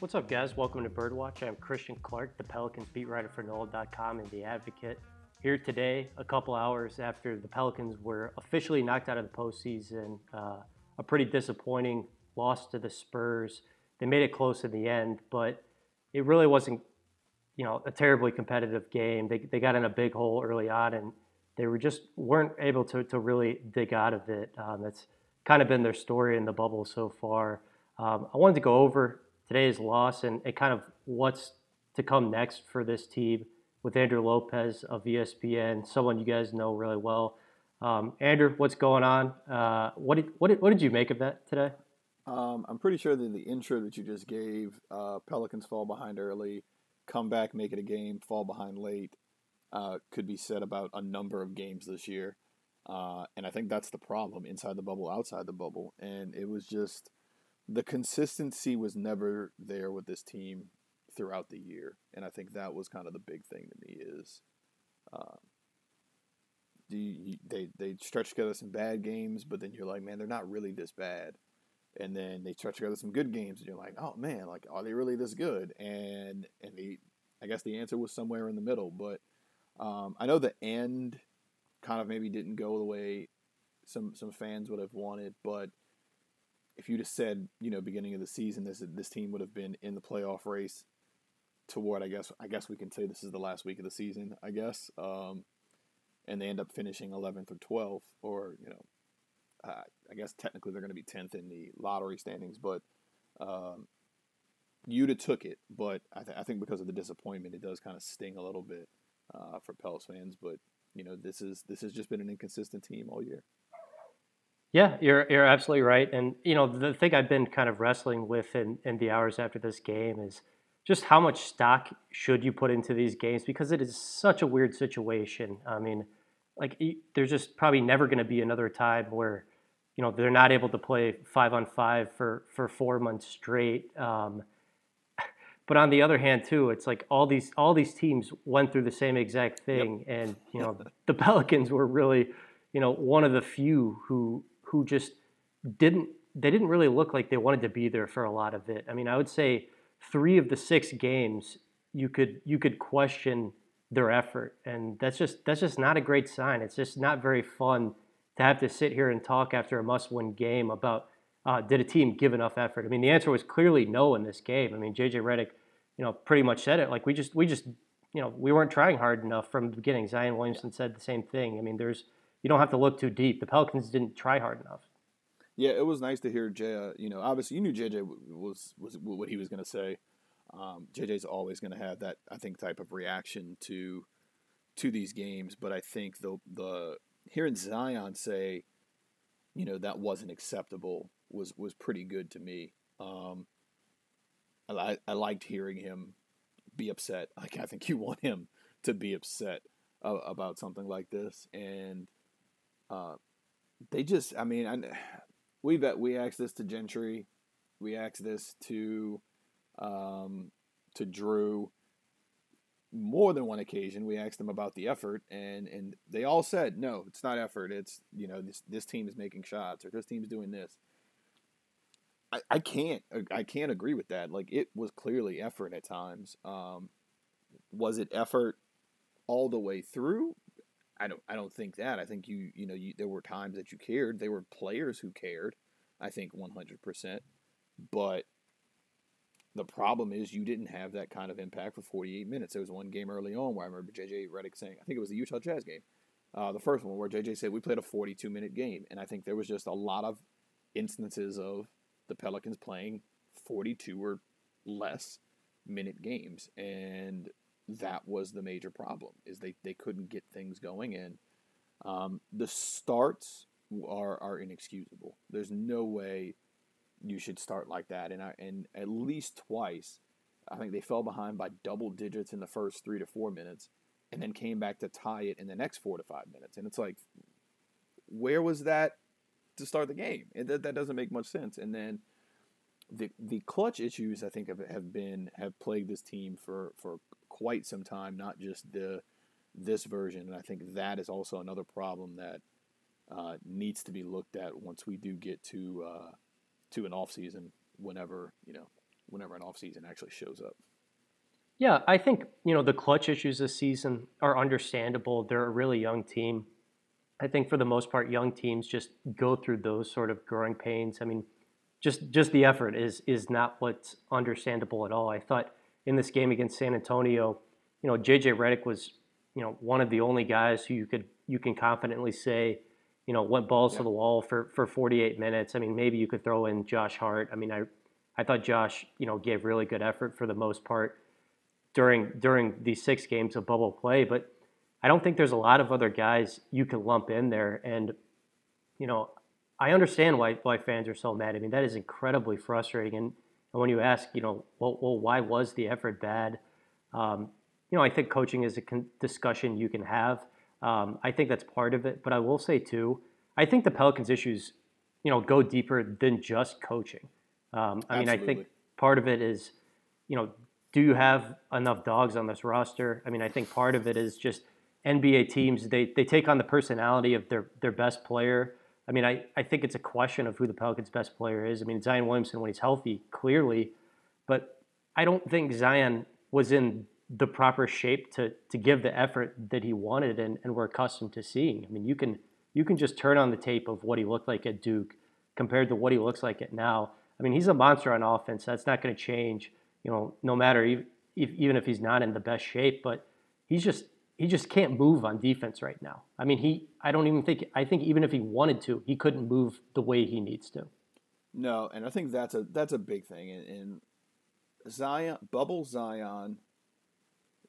What's up, guys? Welcome to Birdwatch. I'm Christian Clark, the Pelicans beat writer for NOLA.com and The Advocate. Here today, a couple hours after the Pelicans were officially knocked out of the postseason. Uh, a pretty disappointing loss to the Spurs. They made it close in the end, but it really wasn't, you know, a terribly competitive game. They, they got in a big hole early on, and they were just weren't able to, to really dig out of it. Um, that's kind of been their story in the bubble so far. Um, I wanted to go over today's loss and, and kind of what's to come next for this team with Andrew Lopez of ESPN, someone you guys know really well. Um, Andrew, what's going on? Uh, what did what did what did you make of that today? Um, I'm pretty sure that the intro that you just gave, uh, Pelicans fall behind early, come back, make it a game, fall behind late, uh, could be said about a number of games this year. Uh, and I think that's the problem inside the bubble, outside the bubble. And it was just the consistency was never there with this team throughout the year, and I think that was kind of the big thing to me is, uh, you, they they stretch together some bad games, but then you're like, man, they're not really this bad, and then they stretch together some good games, and you're like, oh man, like are they really this good? And and the I guess the answer was somewhere in the middle, but um, I know the end kind of maybe didn't go the way some some fans would have wanted, but if you'd have said, you know, beginning of the season, this this team would have been in the playoff race toward, I guess, I guess we can say this is the last week of the season, I guess, um, and they end up finishing 11th or 12th, or you know, uh, I guess technically they're going to be 10th in the lottery standings, but um, you'd have took it. But I, th- I think because of the disappointment, it does kind of sting a little bit uh, for Pels fans. But you know, this is this has just been an inconsistent team all year. Yeah, you're you're absolutely right. And you know, the thing I've been kind of wrestling with in, in the hours after this game is just how much stock should you put into these games because it is such a weird situation. I mean, like there's just probably never going to be another time where you know they're not able to play five on five for for four months straight. Um, but on the other hand, too, it's like all these all these teams went through the same exact thing, yep. and you know the Pelicans were really you know one of the few who who just didn't they didn't really look like they wanted to be there for a lot of it. I mean, I would say three of the six games you could you could question their effort, and that's just that's just not a great sign. It's just not very fun to have to sit here and talk after a must-win game about uh, did a team give enough effort. I mean, the answer was clearly no in this game. I mean, JJ Redick, you know, pretty much said it. Like we just we just you know we weren't trying hard enough from the beginning. Zion Williamson said the same thing. I mean, there's you don't have to look too deep. The Pelicans didn't try hard enough. Yeah, it was nice to hear Jay. Uh, you know, obviously you knew JJ was was what he was going to say. Um, JJ's always going to have that I think type of reaction to to these games, but I think the the hearing Zion say, you know, that wasn't acceptable was was pretty good to me. Um, I I liked hearing him be upset. Like I think you want him to be upset uh, about something like this, and uh, they just, I mean, I, we bet we asked this to Gentry, we asked this to um, to Jrue. More than one occasion, we asked them about the effort, and and they all said, no, it's not effort. It's you know this this team is making shots or this team's doing this. I, I can't I can't agree with that. Like it was clearly effort at times. Um, was it effort all the way through? I don't I don't think that. I think you you know you, there were times that you cared. There were players who cared. I think 100%. But the problem is you didn't have that kind of impact for 48 minutes. There was one game early on where I remember JJ Redick saying, I think it was the Utah Jazz game, uh, the first one where JJ said we played a 42 minute game, and I think there was just a lot of instances of the Pelicans playing 42 or less minute games, and that was the major problem is they, they couldn't get things going and um, the starts are are inexcusable there's no way you should start like that and I, and at least twice i think they fell behind by double digits in the first three to four minutes and then came back to tie it in the next four to five minutes and it's like where was that to start the game. And that, that doesn't make much sense. And then the the clutch issues I think have, have been have plagued this team for, for quite some time, not just the this version. And I think that is also another problem that uh, needs to be looked at once we do get to uh, to an off season, whenever you know, whenever an off season actually shows up. Yeah, I think you know the clutch issues this season are understandable. They're a really young team. I think for the most part, young teams just go through those sort of growing pains. I mean, just just the effort is is not what's understandable at all. I thought in this game against San Antonio, you know, JJ Redick was you know one of the only guys who you could you can confidently say you know went balls yeah. to the wall for for 48 minutes. I mean, maybe you could throw in Josh Hart. I mean, I I thought Josh you know gave really good effort for the most part during during these six games of bubble play, but I don't think there's a lot of other guys you can lump in there. And you know, I understand why why fans are so mad. I mean, that is incredibly frustrating. And, and when you ask, you know, well, well, why was the effort bad? Um, you know, I think coaching is a con- discussion you can have. Um, I think that's part of it. But I will say too, I think the Pelicans' issues, you know, go deeper than just coaching. Um, I mean, I think part of it is, you know, do you have enough dogs on this roster? I mean, I think part of it is just NBA teams, they, they take on the personality of their, their best player. I mean, I, I think it's a question of who the Pelicans' best player is. I mean, Zion Williamson, when he's healthy, clearly, but I don't think Zion was in the proper shape to, to give the effort that he wanted and, and we're accustomed to seeing. I mean, you can you can just turn on the tape of what he looked like at Duke compared to what he looks like at now. I mean, he's a monster on offense. That's not going to change, you know, no matter if, even if he's not in the best shape. But he's just he just can't move on defense right now. I mean, he I don't even think I think even if he wanted to, he couldn't move the way he needs to. No, and I think that's a that's a big thing. And, and Zion, bubble Zion,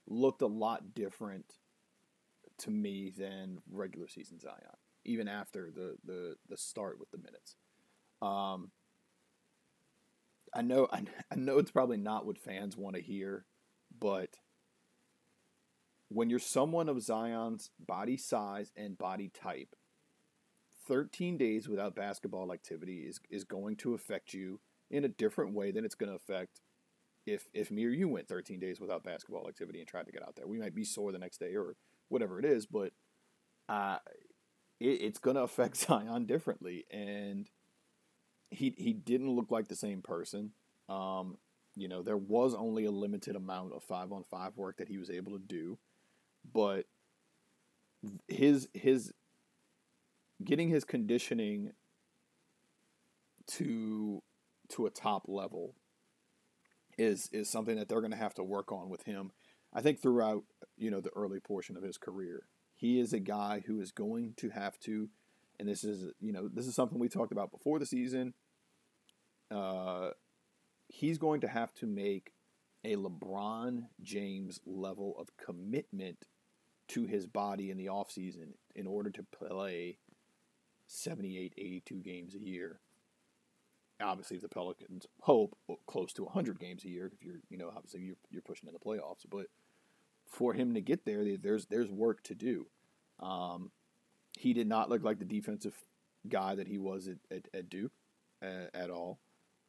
looked a lot different to me than regular season Zion, even after the the the start with the minutes. Um, I know I, I know it's probably not what fans want to hear, but when you're someone of Zion's body size and body type, 13 days without basketball activity is, is going to affect you in a different way than it's going to affect if if me or you went 13 days without basketball activity and tried to get out there. We might be sore the next day or whatever it is, but uh, it, it's going to affect Zion differently. And he he didn't look like the same person. Um, you know, there was only a limited amount of five on five work that he was able to do but his his getting his conditioning to to a top level is is something that they're going to have to work on with him. I think throughout you know the early portion of his career, he is a guy who is going to have to, and this is you know this is something we talked about before the season. Uh, he's going to have to make a LeBron James level of commitment to his body in the offseason in order to play 78, 82 games a year. Obviously, if the Pelicans hope close to 100 games a year, if you're, you know, obviously you're, you're pushing in the playoffs, but for him to get there, there's there's work to do. Um, he did not look like the defensive guy that he was at, at, at Duke at, at all.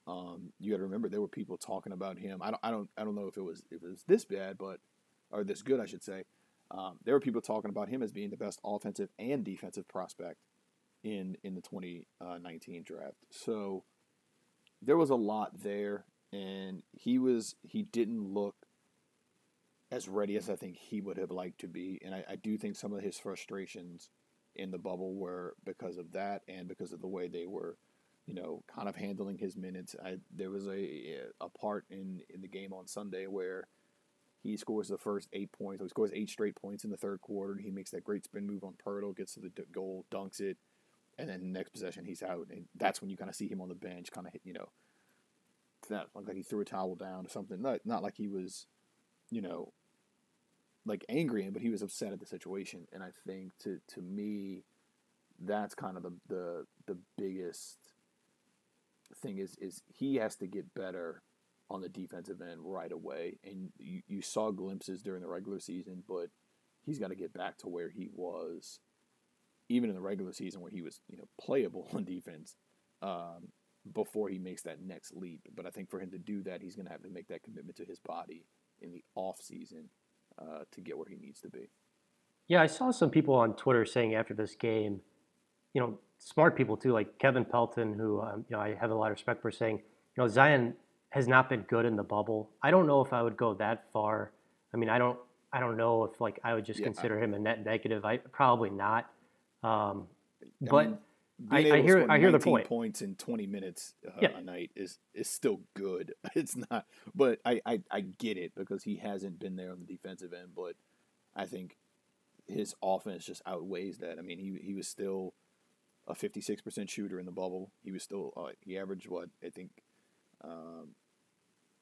Um, you got to remember there were people talking about him. I don't, I don't, I don't know if it was if it was this bad, but or this good, I should say. Um, there were people talking about him as being the best offensive and defensive prospect in in the 2019 draft. So there was a lot there, and he was he didn't look as ready as I think he would have liked to be, and I, I do think some of his frustrations in the bubble were because of that and because of the way they were you know, kind of handling his minutes. I, there was a a part in in the game on Sunday where he scores the first eight points. He scores eight straight points in the third quarter. He makes that great spin move on Poeltl, gets to the goal, dunks it, and then next possession he's out. And that's when you kind of see him on the bench, kind of you know, not like he threw a towel down or something. Not not like he was, you know, like angry, but he was upset at the situation. And I think to to me, that's kind of the the the biggest thing is is he has to get better on the defensive end right away. And you, you saw glimpses during the regular season, but he's got to get back to where he was even in the regular season where he was you know playable on defense um, before he makes that next leap. But I think for him to do that, he's going to have to make that commitment to his body in the off season uh, to get where he needs to be. Yeah, I saw some people on Twitter saying after this game, you know, smart people too, like Kevin Pelton, who um, you know I have a lot of respect for, saying, you know, Zion has not been good in the bubble. I don't know if I would go that far. I mean, I don't, I don't know if like I would just yeah, consider him a net negative. I probably not. Um, but mean, I, I, hear, I hear the point. Points in twenty minutes uh, yeah. a night is is still good. It's not, but I, I I get it because he hasn't been there on the defensive end. But I think his offense just outweighs that. I mean, he he was still a 56% shooter in the bubble. He was still uh, he averaged what I think um,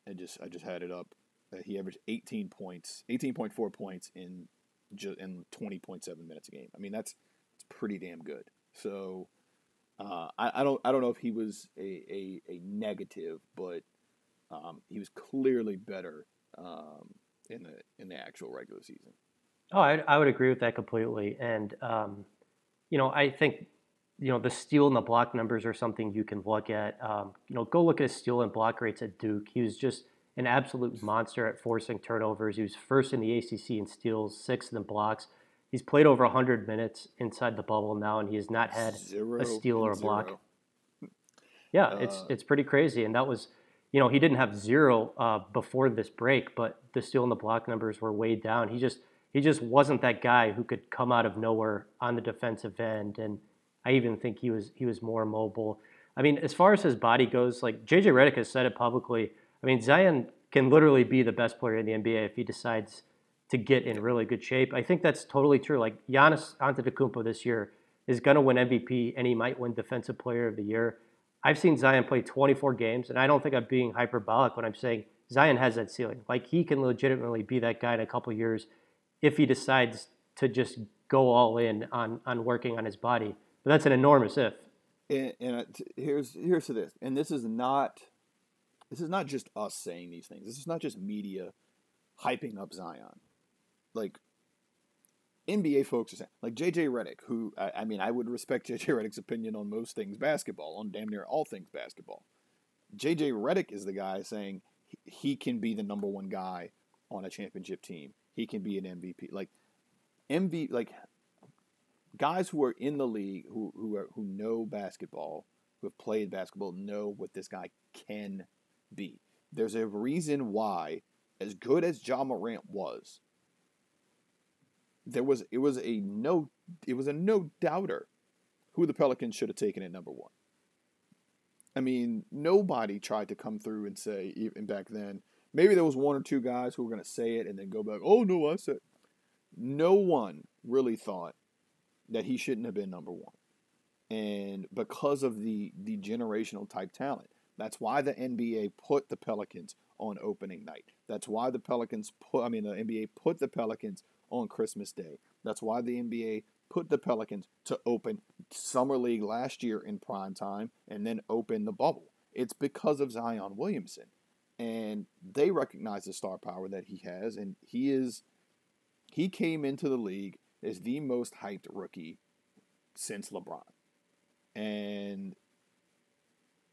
I just I just had it up. Uh, he averaged 18 points, 18.4 points in ju- in 20.7 minutes a game. I mean that's it's pretty damn good. So uh, I, I don't I don't know if he was a, a, a negative, but um, he was clearly better um, in the in the actual regular season. Oh, I, I would agree with that completely. And, um, you know, I think, you know, the steal and the block numbers are something you can look at. Um, you know, go look at his steal and block rates at Duke. He was just an absolute monster at forcing turnovers. He was first in the ACC in steals, sixth in the blocks. He's played over 100 minutes inside the bubble now, and he has not had zero a steal or a block. Yeah, uh, it's it's pretty crazy, and that was, you know, he didn't have zero uh, before this break, but the steal and the block numbers were way down. He just he just wasn't that guy who could come out of nowhere on the defensive end. And I even think he was he was more mobile. I mean, as far as his body goes, like JJ Redick has said it publicly. I mean, Zion can literally be the best player in the NBA if he decides to get in really good shape. I think that's totally true. Like Giannis Antetokounmpo this year is going to win MVP and he might win Defensive Player of the Year. I've seen Zion play 24 games, and I don't think I'm being hyperbolic when I'm saying Zion has that ceiling. Like he can legitimately be that guy in a couple years if he decides to just go all in on on working on his body. But that's an enormous if. And, and here's here's to this, and this is not this is not just us saying these things. This is not just media hyping up Zion. Like NBA folks are saying, like JJ Redick, who I, I mean, I would respect JJ Redick's opinion on most things basketball, on damn near all things basketball. JJ Redick is the guy saying he can be the number one guy on a championship team he can be an MVP. Like MV, like guys who are in the league who who are who know basketball, who have played basketball, know what this guy can be. There's a reason why, as good as Ja Morant was, there was it was a no it was a no doubter who the Pelicans should have taken at number one. I mean, nobody tried to come through and say, even back then, Maybe there was one or two guys who were going to say it and then go back, oh, no, I said. No one really thought that he shouldn't have been number one. And because of the, the generational type talent, that's why the NBA put the Pelicans on opening night. That's why the Pelicans put, I mean, the NBA put the Pelicans on Christmas Day. That's why the NBA put the Pelicans to open Summer League last year in prime time and then open the bubble. It's because of Zion Williamson and they recognize the star power that he has, and he is he came into the league as the most hyped rookie since LeBron, and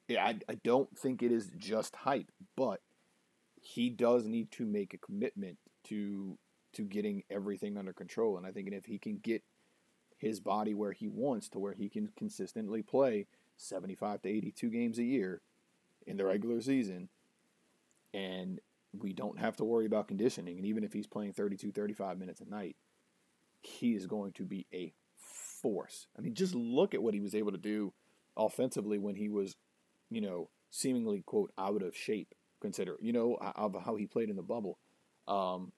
yeah, I, I don't think it is just hype, but he does need to make a commitment to to getting everything under control, and I think if he can get his body where he wants to where he can consistently play 75 to 82 games a year in the regular season and we don't have to worry about conditioning. And even if he's playing 32, 35 minutes a night, he is going to be a force. I mean, just look at what he was able to do offensively when he was, you know, seemingly quote out of shape. Consider, you know, of how he played in the bubble. Um,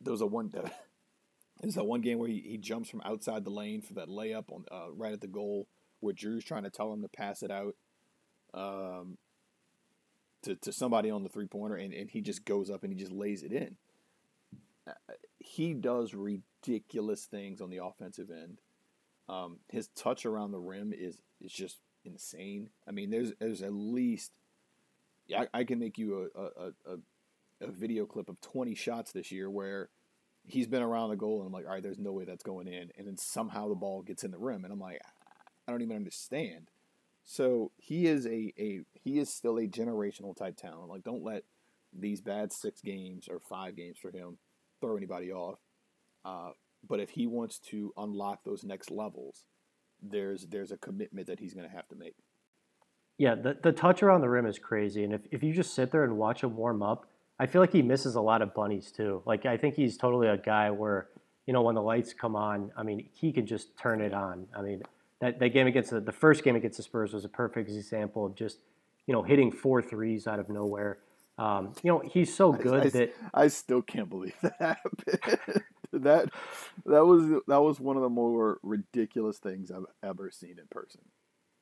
there was a one. There's that one game where he, he jumps from outside the lane for that layup on uh, right at the goal, where Jrue's trying to tell him to pass it out. Um, to, to somebody on the three pointer, and, and he just goes up and he just lays it in. Uh, he does ridiculous things on the offensive end. Um, his touch around the rim is is just insane. I mean, there's there's at least I, I can make you a, a, a, a video clip of 20 shots this year where he's been around the goal, and I'm like, all right, there's no way that's going in, and then somehow the ball gets in the rim, and I'm like, I don't even understand. So he is a, a he is still a generational type talent. Like, don't let these bad six games or five games for him throw anybody off. Uh, but if he wants to unlock those next levels, there's there's a commitment that he's going to have to make. Yeah, the, the touch around the rim is crazy. And if, if you just sit there and watch him warm up, I feel like he misses a lot of bunnies too. Like, I think he's totally a guy where, you know, when the lights come on, I mean, he can just turn it on. I mean, that, that game against the, the first game against the Spurs was a perfect example of just, you know, hitting four threes out of nowhere. Um, you know, he's so good I, I, that I still can't believe that happened. that that was that was one of the more ridiculous things I've ever seen in person.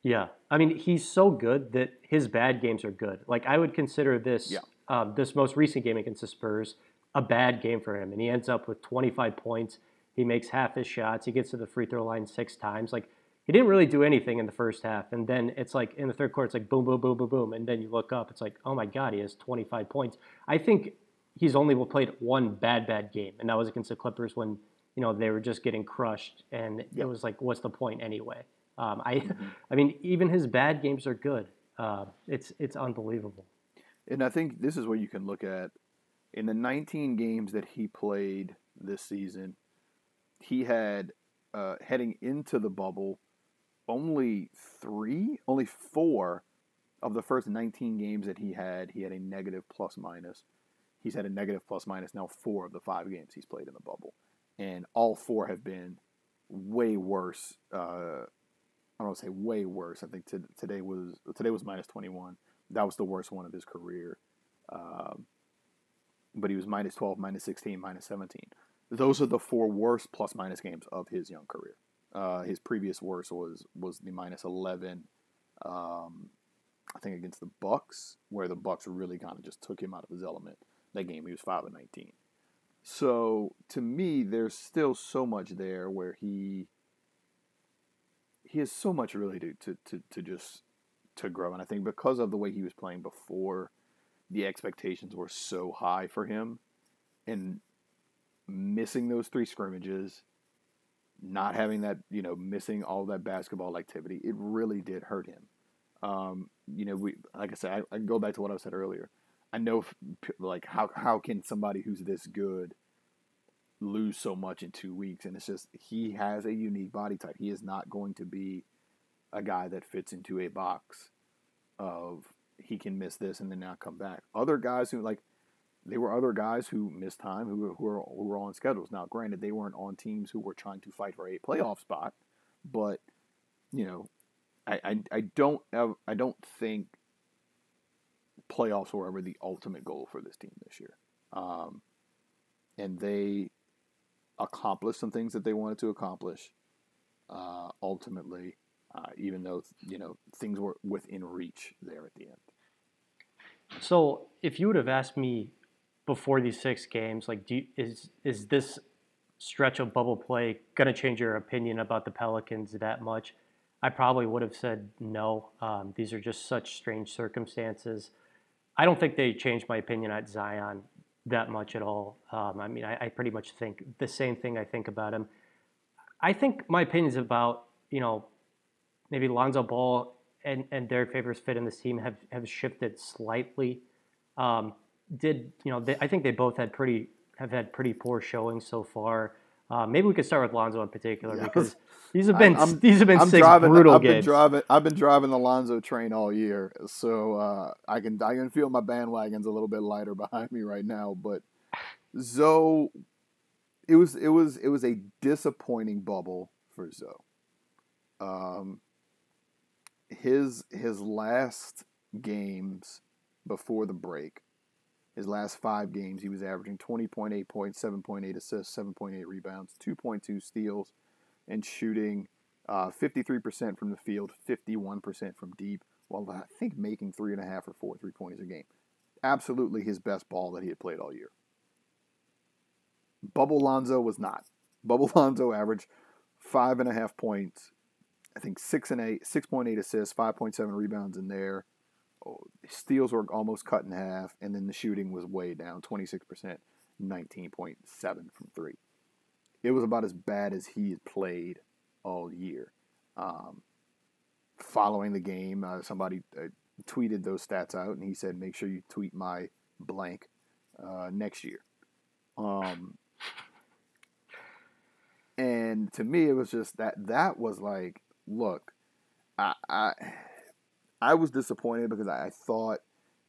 Yeah, I mean he's so good that his bad games are good. Like I would consider this Yeah. um, this most recent game against the Spurs a bad game for him, and he ends up with 25 points. He makes half his shots. He gets to the free throw line six times. Like he didn't really do anything in the first half, and then it's like in the third quarter, it's like boom, boom, boom, boom, boom, and then you look up, it's like oh my god, he has 25 points. I think he's only played one bad, bad game, and that was against the Clippers when you know they were just getting crushed, and Yep. it was like, what's the point anyway? Um, I, Mhm. I mean, even his bad games are good. Uh, it's it's unbelievable. And I think this is what you can look at in the 19 games that he played this season. He had uh, heading into the bubble only three, only four of the first 19 games that he had. He had a negative plus minus. He's had a negative plus minus now four of the five games he's played in the bubble, and all four have been way worse. Uh, I don't want to say way worse. I think to, today was today was minus 21. That was the worst one of his career. Um, but he was minus 12, minus 16, minus 17. Those are the four worst plus minus games of his young career. Uh, his previous worst was was the minus 11, um, I think against the Bucks, where the Bucks really kind of just took him out of his element. That game he was five and 19. So to me, there's still so much there where he he has so much really to, to, to, to just to grow. And I think because of the way he was playing before, the expectations were so high for him, and missing those three scrimmages, not having that, you know, missing all that basketball activity, it really did hurt him. Um, you know, we like I said, I, I go back to what I said earlier. I know, like how how can somebody who's this good lose so much in two weeks? And it's just he has a unique body type. He is not going to be a guy that fits into a box of he can miss this and then not come back. Other guys who like there were other guys who missed time who were, who were who were on schedules. Now, granted, they weren't on teams who were trying to fight for a playoff spot, but you know, I I, I don't I don't think playoffs were ever the ultimate goal for this team this year. Um, and they accomplished some things that they wanted to accomplish. Uh, ultimately, uh, even though you know things were within reach there at the end. So, if you would have asked me before these six games, like, you, is is this stretch of bubble play going to change your opinion about the Pelicans that much? I probably would have said no. Um, these are just such strange circumstances. I don't think they changed my opinion at Zion that much at all. Um, I mean, I, I pretty much think the same thing I think about him. I think my opinion is about you know maybe Lonzo Ball and, and Derek Favors fit in this team have, have shifted slightly. Um, did you know? They, I think they both had pretty have had pretty poor showing so far. Uh, maybe we could start with Lonzo in particular Yeah. because these have been I'm- these have been I'm six driving. brutal I've been games. driving. I've been driving the Lonzo train all year, so uh, I can I can feel my bandwagon's a little bit lighter behind me right now. But Zoe, it was it was it was a disappointing bubble for Zoe. Um, his his last games before the break, his last five games, he was averaging twenty point eight points, seven point eight assists, seven point eight rebounds, two point two steals, and shooting uh, 53% from the field, 51% from deep, while I think making three and a half or four three pointers a game. Absolutely his best ball that he had played all year. Bubble Lonzo was not. Bubble Lonzo averaged five and a half points, I think six and eight, six point eight assists, five point seven rebounds in there. Steals were almost cut in half, and then the shooting was way down, twenty six percent. 19.7 from three. It was about as bad as he had played all year. Um, following the game, uh, somebody uh, tweeted those stats out, and he said, "Make sure you tweet my blank uh, next year." Um, and to me, it was just that that was like, look, I I, I was disappointed because I, thought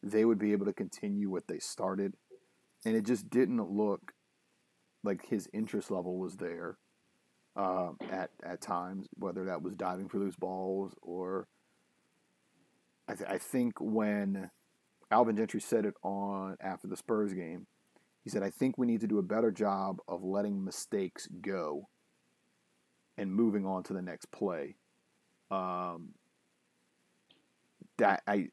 they would be able to continue what they started, and it just didn't look like his interest level was there uh, at at times, whether that was diving for loose balls or. I, th- I think when Alvin Gentry said it on after the Spurs game, he said, "I think we need to do a better job of letting mistakes go and moving on to the next play." Um, that I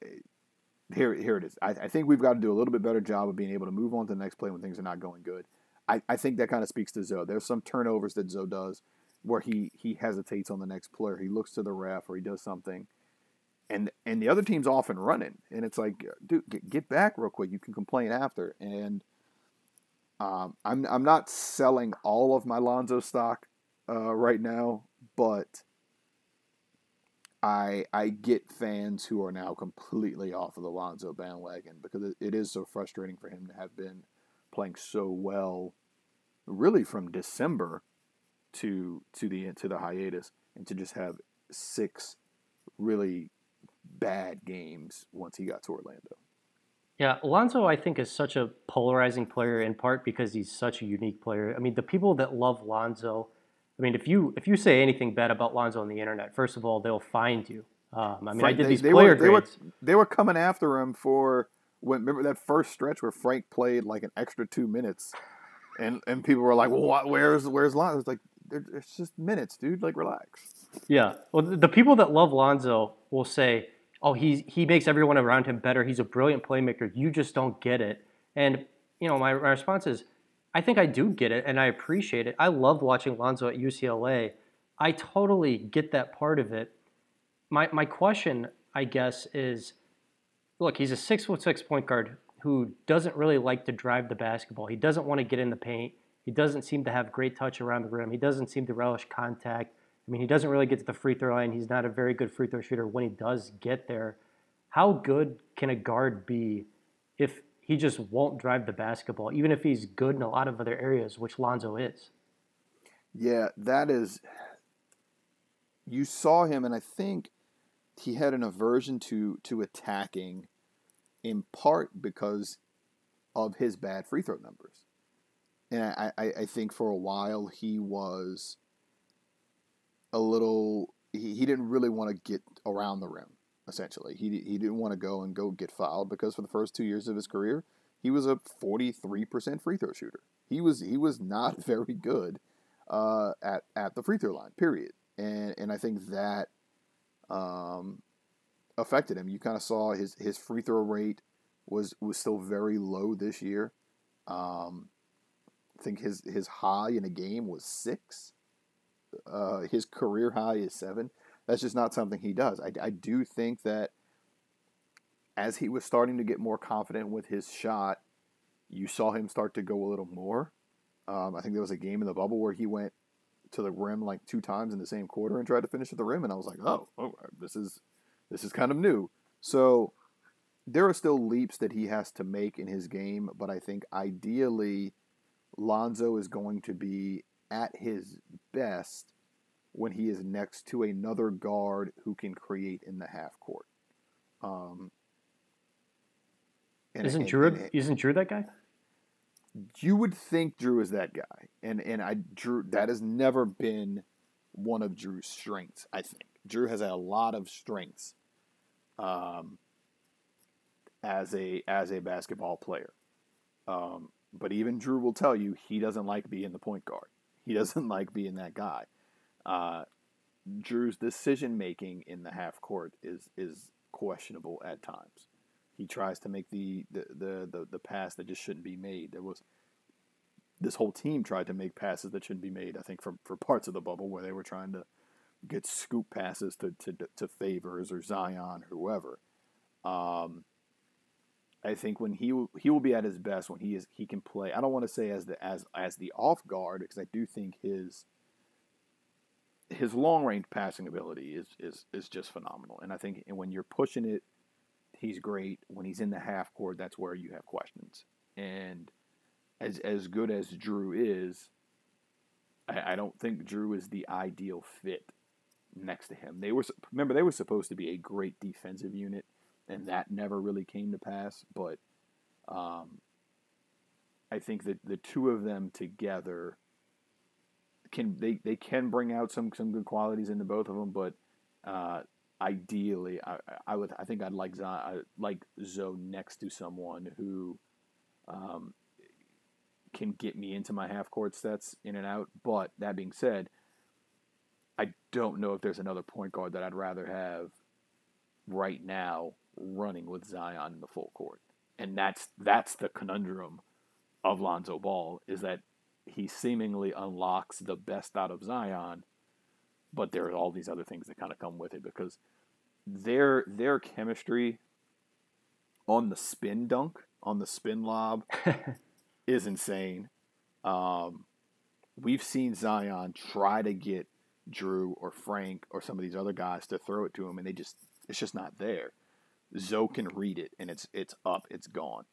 here here it is. I, I, think we've got to do a little bit better job of being able to move on to the next play when things are not going good. I, I think that kind of speaks to Zoe. There's some turnovers that Zoe does where he he hesitates on the next player. He looks to the ref or he does something, and and the other team's off and running, and it's like, dude, get, get back real quick. You can complain after. And um, I'm I'm not selling all of my Lonzo stock uh, right now, but I I get fans who are now completely off of the Lonzo bandwagon because it, is so frustrating for him to have been playing so well, really from December to to the to the hiatus, and to just have six really bad games once he got to Orlando. Yeah, Lonzo, I think, is such a polarizing player in part because he's such a unique player. I mean, the people that love Lonzo I mean, if you if you say anything bad about Lonzo on the internet, first of all, they'll find you. Um, I mean, Frank, I did these they, player they were, grades. They were, they were coming after him for when remember that first stretch where Frank played like an extra two minutes, and and people were like, "Well, what, where's where's Lonzo?" It's like it's just minutes, dude. Like, relax. Yeah. Well, the people that love Lonzo will say, "Oh, he's he makes everyone around him better. He's a brilliant playmaker. You just don't get it." And you know, my, my response is, I think I do get it and I appreciate it. I loved watching Lonzo at UCLA. I totally get that part of it. My my question, I guess, is look, he's a six foot six point guard who doesn't really like to drive the basketball. He doesn't want to get in the paint. He doesn't seem to have great touch around the rim. He doesn't seem to relish contact. I mean, he doesn't really get to the free throw line. He's not a very good free throw shooter when he does get there. How good can a guard be if he just won't drive the basketball, even if he's good in a lot of other areas, which Lonzo is. Yeah, that is. You saw him, and I think he had an aversion to to attacking, in part because of his bad free throw numbers. And I, I, I think for a while he was a little. He, he didn't really want to get around the rim essentially. He, he didn't want to go and go get fouled because for the first two years of his career, he was a 43% free throw shooter. He was he was not very good uh, at at the free throw line. Period. And and I think that um, affected him. You kind of saw his his free throw rate was was still very low this year. Um, I think his his high in a game was six. Uh, his career high is seven. That's just not something he does. I, I do think that as he was starting to get more confident with his shot, you saw him start to go a little more. Um, I think there was a game in the bubble where he went to the rim like two times in the same quarter and tried to finish at the rim, and I was like, oh, oh this is this is kind of new. So there are still leaps that he has to make in his game, but I think ideally Lonzo is going to be at his best when he is next to another guard who can create in the half court. Um, and, isn't and, Jrue and, isn't Jrue that guy? You would think Jrue is that guy, and and I Jrue that has never been one of Jrue's strengths. I think Jrue has a lot of strengths, um, as a as a basketball player. Um, but even Jrue will tell you he doesn't like being the point guard. He doesn't like being that guy. Uh, Jrue's decision making in the half court is is questionable at times. He tries to make the the, the, the, the pass that just shouldn't be made. There was this whole team tried to make passes that shouldn't be made. I think for, for parts of the bubble where they were trying to get scoop passes to to, to Favors or Zion, whoever. Um, I think when he he will be at his best when he is he can play. I don't want to say as the as as the off guard because I do think his his long range passing ability is is is just phenomenal. And I think when you're pushing it, he's great. When he's in the half court, that's where you have questions. And as as good as Jrue is, I, I don't think Jrue is the ideal fit next to him. They were remember they were supposed to be a great defensive unit, and that never really came to pass. But um, I think that the two of them together can they, they can bring out some some good qualities into both of them, but uh, ideally, I, I would I think I'd like Zion, like Zoe next to someone who um, can get me into my half court sets in and out. But that being said, I don't know if there's another point guard that I'd rather have right now running with Zion in the full court. And that's that's the conundrum of Lonzo Ball is that he seemingly unlocks the best out of Zion, but there are all these other things that kind of come with it because their their chemistry on the spin dunk, on the spin lob, is insane. Um, we've seen Zion try to get Jrue or Frank or some of these other guys to throw it to him, and they just it's just not there. Zoe can read it, and it's it's up, it's gone.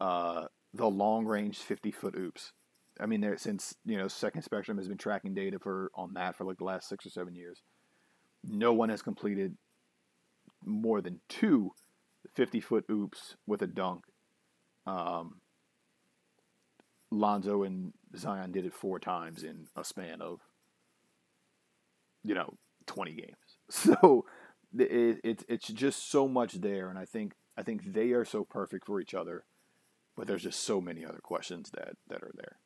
Uh, the long range fifty foot oops. I mean, there since you know Second Spectrum has been tracking data for on that for like the last six or seven years. No one has completed more than two 50 foot oops with a dunk. Um, Lonzo and Zion did it four times in a span of, you know, 20 games. So it, it, it's just so much there, and I think I think they are so perfect for each other, but there's just so many other questions that that are there.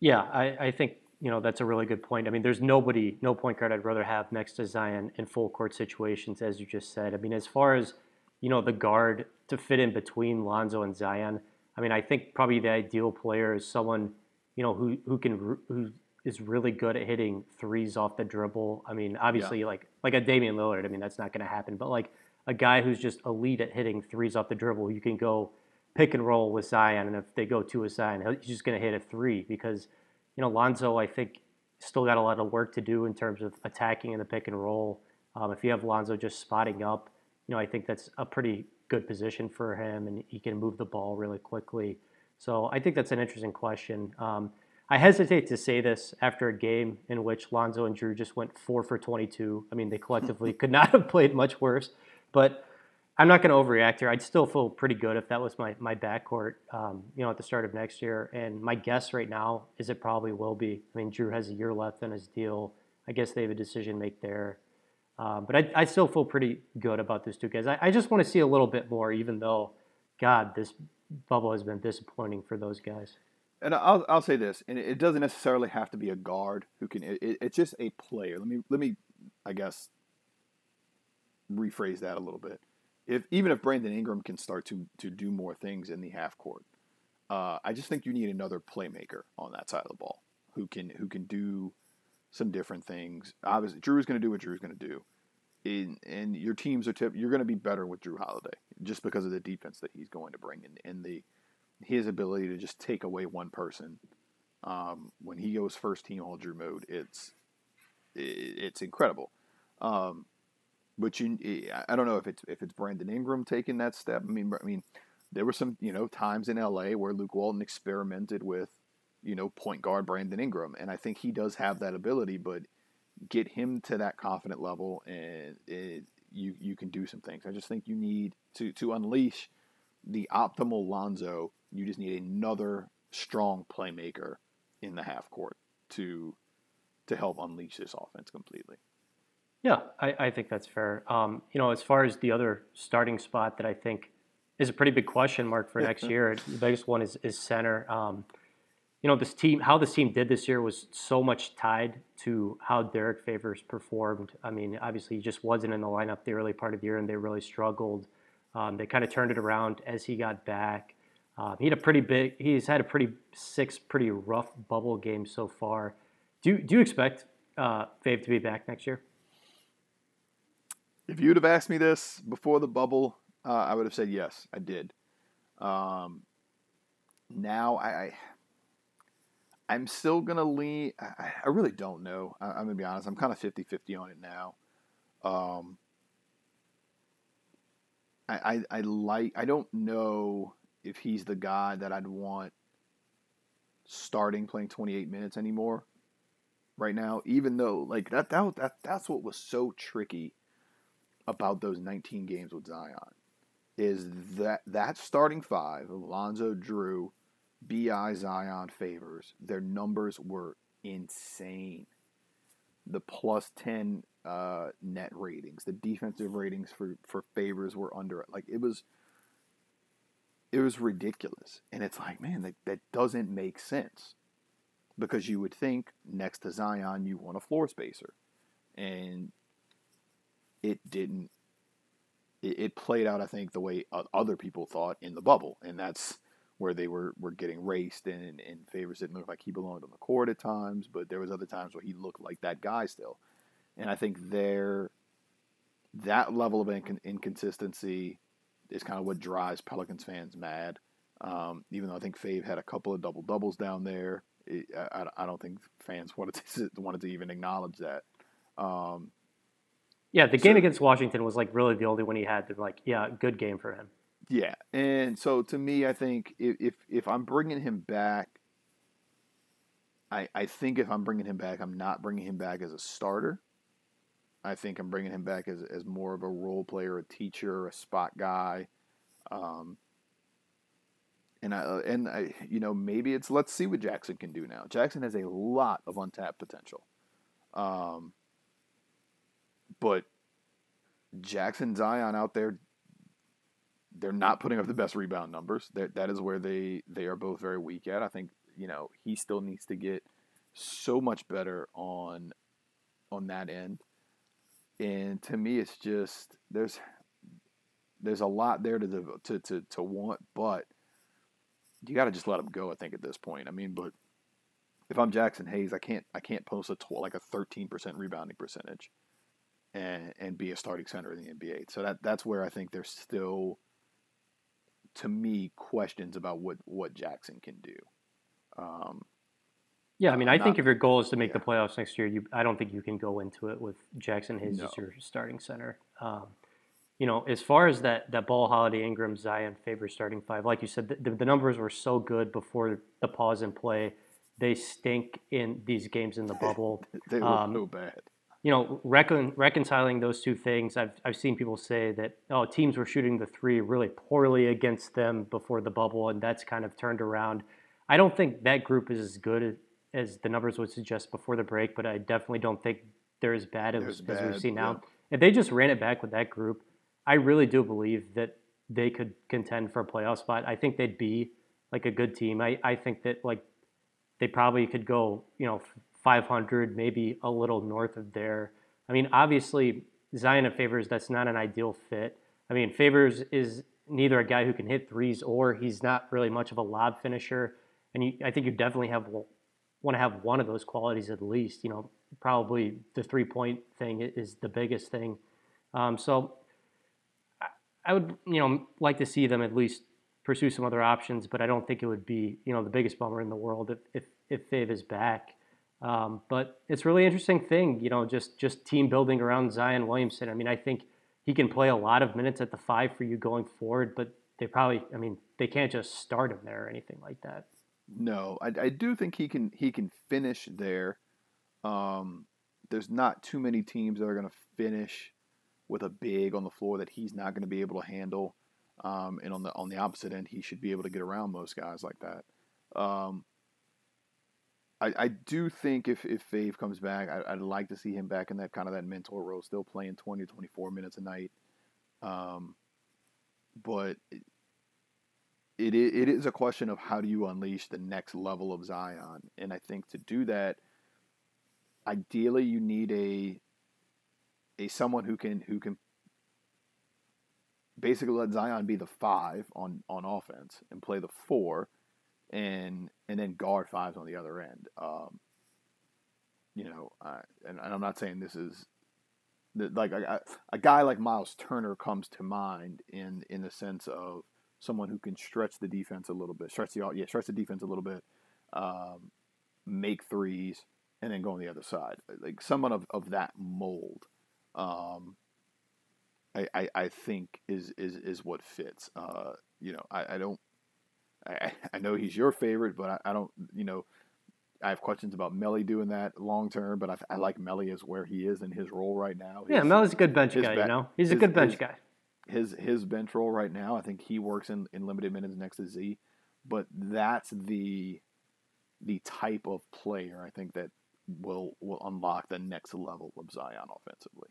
Yeah, I, I think you know that's a really good point. I mean, there's nobody, no point guard I'd rather have next to Zion in full court situations, as you just said. I mean, as far as you know, the guard to fit in between Lonzo and Zion. I mean, I think probably the ideal player is someone you know who who can who is really good at hitting threes off the dribble. I mean, obviously, yeah. like like a Damian Lillard. I mean, that's not going to happen. But like a guy who's just elite at hitting threes off the dribble, you can go pick and roll with Zion, and if they go to a Zion, he's just going to hit a three because you know, Lonzo, I think, still got a lot of work to do in terms of attacking in the pick and roll. Um, if you have Lonzo just spotting up, you know, I think that's a pretty good position for him, and he can move the ball really quickly. So I think that's an interesting question. Um, I hesitate to say this after a game in which Lonzo and Jrue just went four for 22. I mean, they collectively could not have played much worse, but I'm not going to overreact here. I'd still feel pretty good if that was my my backcourt, um, you know, at the start of next year. And my guess right now is it probably will be. I mean, Jrue has a year left on his deal. I guess they have a decision to make there. Um, but I, I, still feel pretty good about those two guys. I, I just want to see a little bit more, even though, God, this bubble has been disappointing for those guys. And I'll, I'll say this, and it doesn't necessarily have to be a guard who can. It, it's just a player. Let me let me, I guess, rephrase that a little bit if even if Brandon Ingram can start to to do more things in the half court, uh, I just think you need another playmaker on that side of the ball who can who can do some different things. Obviously, Jrue is going to do what Jrue's going to do, in, and your teams are tip. You're going to be better with Jrue Holiday just because of the defense that he's going to bring and, and the his ability to just take away one person. Um, when he goes first team all Jrue mode, it's it, it's incredible. Um, but you, eh, I don't know if it's if it's Brandon Ingram taking that step. I mean, I mean, there were some you know times in LA where Luke Walton experimented with you know point guard Brandon Ingram, and I think he does have that ability. But get him to that confident level, and it, you you can do some things. I just think you need to to unleash the optimal Lonzo. You just need another strong playmaker in the half court to to help unleash this offense completely. Yeah, I, I think that's fair. Um, you know, as far as the other starting spot that I think is a pretty big question mark for next year, the biggest one is, is center. Um, you know, this team, how this team did this year was so much tied to how Derek Favors performed. I mean, obviously, he just wasn't in the lineup the early part of the year, and they really struggled. Um, they kind of turned it around as he got back. Um, he had a pretty big. He's had a pretty six pretty rough bubble games so far. Do do you expect uh, Fave to be back next year? If you'd have asked me this before the bubble, uh, I would have said yes, I did. Um, now I, I I'm still gonna lean. I, I really don't know. I, am gonna be honest. I'm kind of 50-50 on it now. Um, I, I I like. I don't know if he's the guy that I'd want starting playing 28 minutes anymore right now. Even though like that that that that's what was so tricky about those 19 games with Zion is that that starting five, Alonzo, Jrue, Bi, Zion, Favors, their numbers were insane. The plus 10 uh, net ratings, the defensive ratings for, for Favors were under like it was it was ridiculous. And it's like, man, that, that doesn't make sense. Because you would think next to Zion you want a floor spacer. And it didn't it, it played out, I think, the way other people thought in the bubble, and that's where they were, were getting raced and, and favors didn't look like he belonged on the court at times, but there was other times where he looked like that guy still. And I think there, that level of inc- inconsistency is kind of what drives Pelicans fans mad. Um, even though I think Fave had a couple of double doubles down there, it, I, I, don't think fans wanted to wanted to even acknowledge that. Um, yeah, the game so, against Washington was like really the only one he had. To like, yeah, good game for him. Yeah, and so to me, I think if if, if I'm bringing him back, I I think if I'm bringing him back, I'm not bringing him back as a starter. I think I'm bringing him back as as more of a role player, a teacher, a spot guy. Um, and I and I you know maybe it's let's see what Jaxson can do now. Jaxson has a lot of untapped potential. Um, but Jaxson Zion out there, they're not putting up the best rebound numbers. That that is where they they are both very weak at. I think you know he still needs to get so much better on on that end. And to me, it's just there's there's a lot there to to to, to want, but you got to just let him go. I think at this point. I mean, but if I'm Jaxson Hayes, I can't I can't post a tw- like a 13% rebounding percentage and and be a starting center in the NBA. So that that's where I think there's still, to me, questions about what what Jaxson can do. Um, yeah, I mean, I not, think if your goal is to make yeah. the playoffs next year, you I don't think you can go into it with Jaxson Hayes no. as your starting center. Um, you know, as far as that that ball, Holiday, Ingram, Zion favor starting five, like you said, the, the numbers were so good before the pause in play. They stink in these games in the bubble. they look um, so bad you know, recon, reconciling those two things, I've, I've seen people say that, oh, teams were shooting the three really poorly against them before the bubble, and that's kind of turned around. I don't think that group is as good as the numbers would suggest before the break, but I definitely don't think they're as bad as, bad, as we see now. Yeah. If they just ran it back with that group, I really do believe that they could contend for a playoff spot. I think they'd be like a good team. I, I think that like they probably could go, you know, 500, maybe a little north of there. I mean, obviously, Zion and Favors, that's not an ideal fit. I mean, Favors is neither a guy who can hit threes or he's not really much of a lob finisher. And you, I think you definitely have want to have one of those qualities at least. You know, probably the three point thing is the biggest thing. Um, so I would, you know, like to see them at least pursue some other options, but I don't think it would be, you know, the biggest bummer in the world if if, if Fave is back. Um, but it's really interesting thing, you know, just just team building around Zion Williamson. I mean, I think he can play a lot of minutes at the five for you going forward, but they probably, I mean, they can't just start him there or anything like that. No, I, I do think he can he can finish there. Um, there's not too many teams that are going to finish with a big on the floor that he's not going to be able to handle. Um, and on the on the opposite end, he should be able to get around most guys like that. Um, I, I do think if, if Fave comes back, I, would like to see him back in that kind of that mentor role, still playing 20, to 24 minutes a night. Um, but it, it, it is a question of how do you unleash the next level of Zion. And I think to do that, ideally you need a a someone who can who can basically let Zion be the five on, on offense and play the four and and then guard fives on the other end. Um, you know, uh, and, and, I'm not saying this is like a, a, guy like Myles Turner comes to mind in in the sense of someone who can stretch the defense a little bit, stretch the yeah, stretch the defense a little bit, um, make threes, and then go on the other side. Like someone of, of that mold, um, I, I, I think is is is what fits. Uh, you know, I, I don't. I, I know he's your favorite, but I, I don't. You know, I have questions about Melli doing that long term, but I, I like Melli as where he is in his role right now. His, yeah, Melli's a good bench guy. Be- you know, he's his, a good bench his, guy. His his bench role right now, I think he works in, in limited minutes next to Z, but that's the the type of player I think that will will unlock the next level of Zion offensively.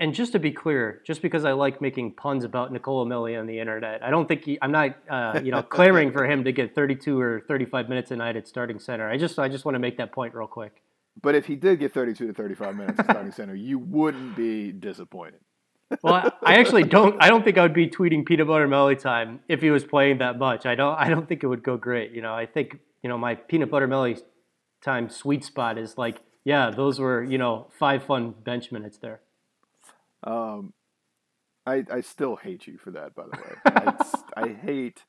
And just to be clear, just because I like making puns about Nicolo Melli on the internet, I don't think he, I'm not, uh, you know, clamoring for him to get 32 or 35 minutes a night at starting center. I just, I just want to make that point real quick. But if he did get 32 to 35 minutes at starting center, you wouldn't be disappointed. well, I actually don't. I don't think I would be tweeting peanut butter Melli time if he was playing that much. I don't. I don't think it would go great. You know, I think you know my peanut butter Melli time sweet spot is like, yeah, those were you know five fun bench minutes there. Um, I I still hate you for that, by the way. I, I hate.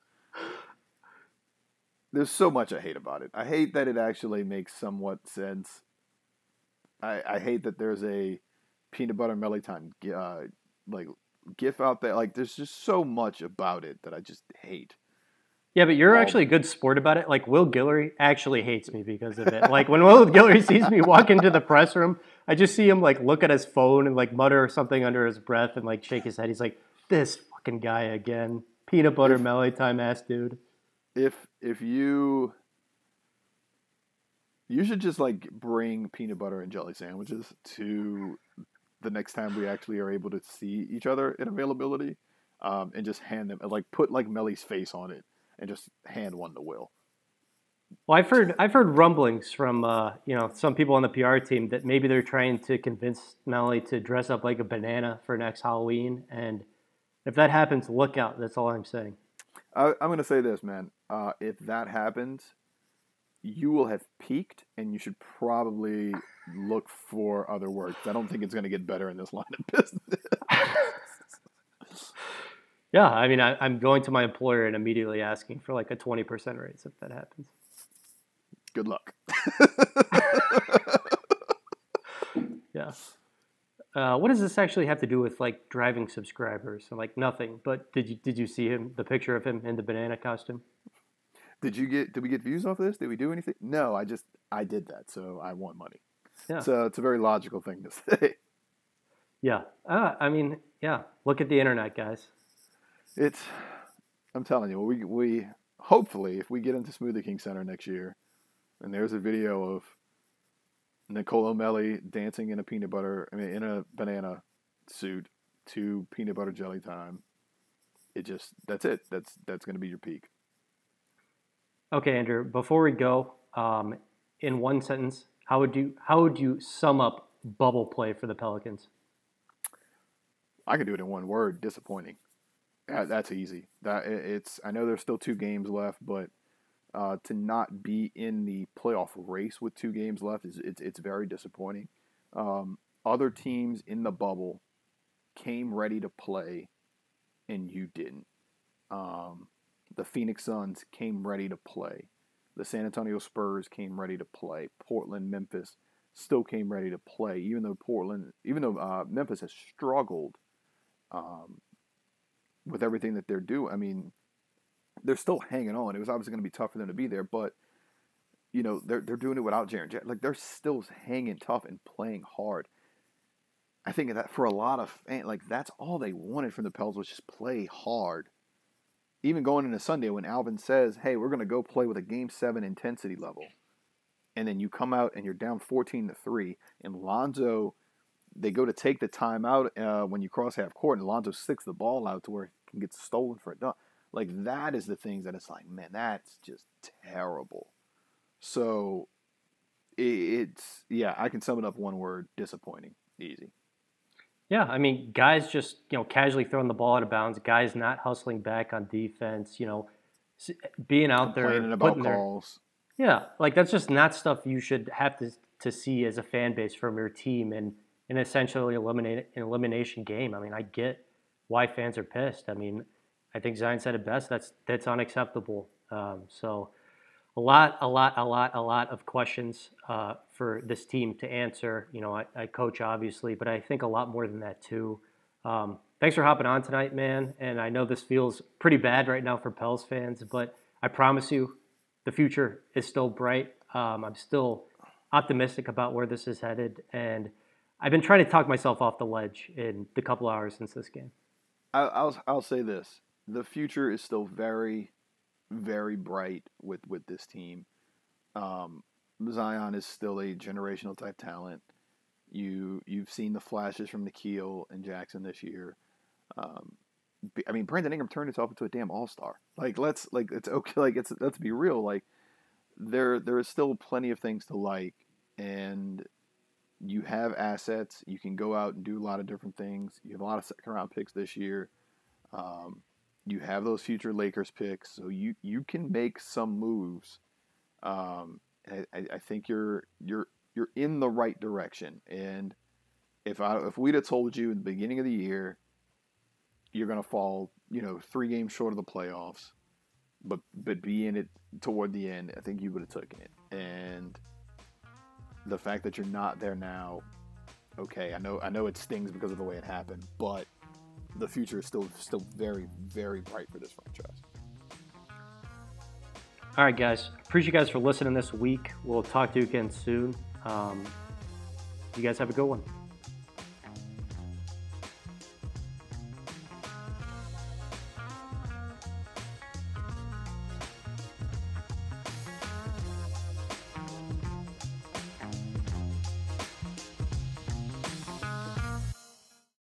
There's so much I hate about it. I hate that it actually makes somewhat sense. I I hate that there's a peanut butter Melli time uh, like gif out there. Like there's just so much about it that I just hate. Yeah, but you're actually a good sport about it. Like Will Guillory actually hates me because of it. Like when Will Guillory sees me walk into the press room, I just see him like look at his phone and like mutter something under his breath and like shake his head. He's like, "This fucking guy again, peanut butter if, Melli time ass dude." If if you you should just like bring peanut butter and jelly sandwiches to the next time we actually are able to see each other in availability, um, and just hand them like put like Melli's face on it and just hand one to Will. Well, I've heard I've heard rumblings from uh, you know some people on the PR team that maybe they're trying to convince Melli to dress up like a banana for next Halloween, and if that happens, look out. That's all I'm saying. I, am going to say this, man. Uh, if that happens, you will have peaked, and you should probably look for other work. I don't think it's going to get better in this line of business. Yeah, I mean, I, I'm going to my employer and immediately asking for like a 20% raise if that happens. Good luck. yeah. Uh, what does this actually have to do with like driving subscribers? I'm like nothing. But did you did you see him the picture of him in the banana costume? Did you get did we get views off of this? Did we do anything? No, I just I did that, so I want money. Yeah. So it's a very logical thing to say. Yeah. Uh, I mean, yeah. Look at the internet, guys. It's. I'm telling you, we we hopefully if we get into Smoothie King Center next year, and there's a video of Nicolo Melli dancing in a peanut butter, I mean, in a banana suit to peanut butter jelly time. It just that's it. That's that's going to be your peak. Okay, Andrew. Before we go, um, in one sentence, how would you how would you sum up bubble play for the Pelicans? I can do it in one word: disappointing. That's easy. That it's. I know there's still two games left, but uh, to not be in the playoff race with two games left is it's, it's very disappointing. Um, other teams in the bubble came ready to play, and you didn't. Um, the Phoenix Suns came ready to play. The San Antonio Spurs came ready to play. Portland, Memphis still came ready to play, even though Portland, even though uh, Memphis has struggled um, with everything that they're doing. I mean, they're still hanging on. It was obviously going to be tough for them to be there, but you know they're they're doing it without Jaren. Like they're still hanging tough and playing hard. I think that for a lot of fans, like that's all they wanted from the Pels was just play hard. Even going into Sunday when Alvin says, "Hey, we're going to go play with a Game Seven intensity level," and then you come out and you're down fourteen to three, and Lonzo, they go to take the time out uh, when you cross half court, and Lonzo sticks the ball out to where it can get stolen for a dunk. Like that is the things that it's like, man, that's just terrible. So it's yeah, I can sum it up one word: disappointing. Easy. Yeah, I mean, guys just you know casually throwing the ball out of bounds. Guys not hustling back on defense. You know, being out there about calls. Their, yeah, like that's just not stuff you should have to to see as a fan base from your team and an essentially eliminate an elimination game. I mean, I get why fans are pissed. I mean, I think Zion said it best. That's that's unacceptable. Um, so a lot, a lot, a lot, a lot of questions uh, for this team to answer. You know, I, I, coach obviously, but I think a lot more than that too. Um, thanks for hopping on tonight, man. And I know this feels pretty bad right now for Pels fans, but I promise you, the future is still bright. Um, I'm still optimistic about where this is headed, and I've been trying to talk myself off the ledge in the couple hours since this game. I'll I'll say this: the future is still very, very bright with with this team. Um, Zion is still a generational type talent. You you've seen the flashes from Nickeil and Jaxson this year. Um, I mean, Brandon Ingram turned himself into a damn all star. Like let's like it's okay. Like it's let's be real. Like there there is still plenty of things to like, and you have assets. You can go out and do a lot of different things. You have a lot of second round picks this year. Um, you have those future Lakers picks, so you you can make some moves. Um, I, I think you're you're you're in the right direction. And if I if we'd have told you in the beginning of the year you're going to fall, you know, three games short of the playoffs, but but be in it toward the end, I think you would have taken it. And the fact that you're not there now, okay, I know I know it stings because of the way it happened, but the future is still still very very bright for this franchise. All right, guys. Appreciate you guys for listening this week. We'll talk to you again soon. Um, you guys have a good one.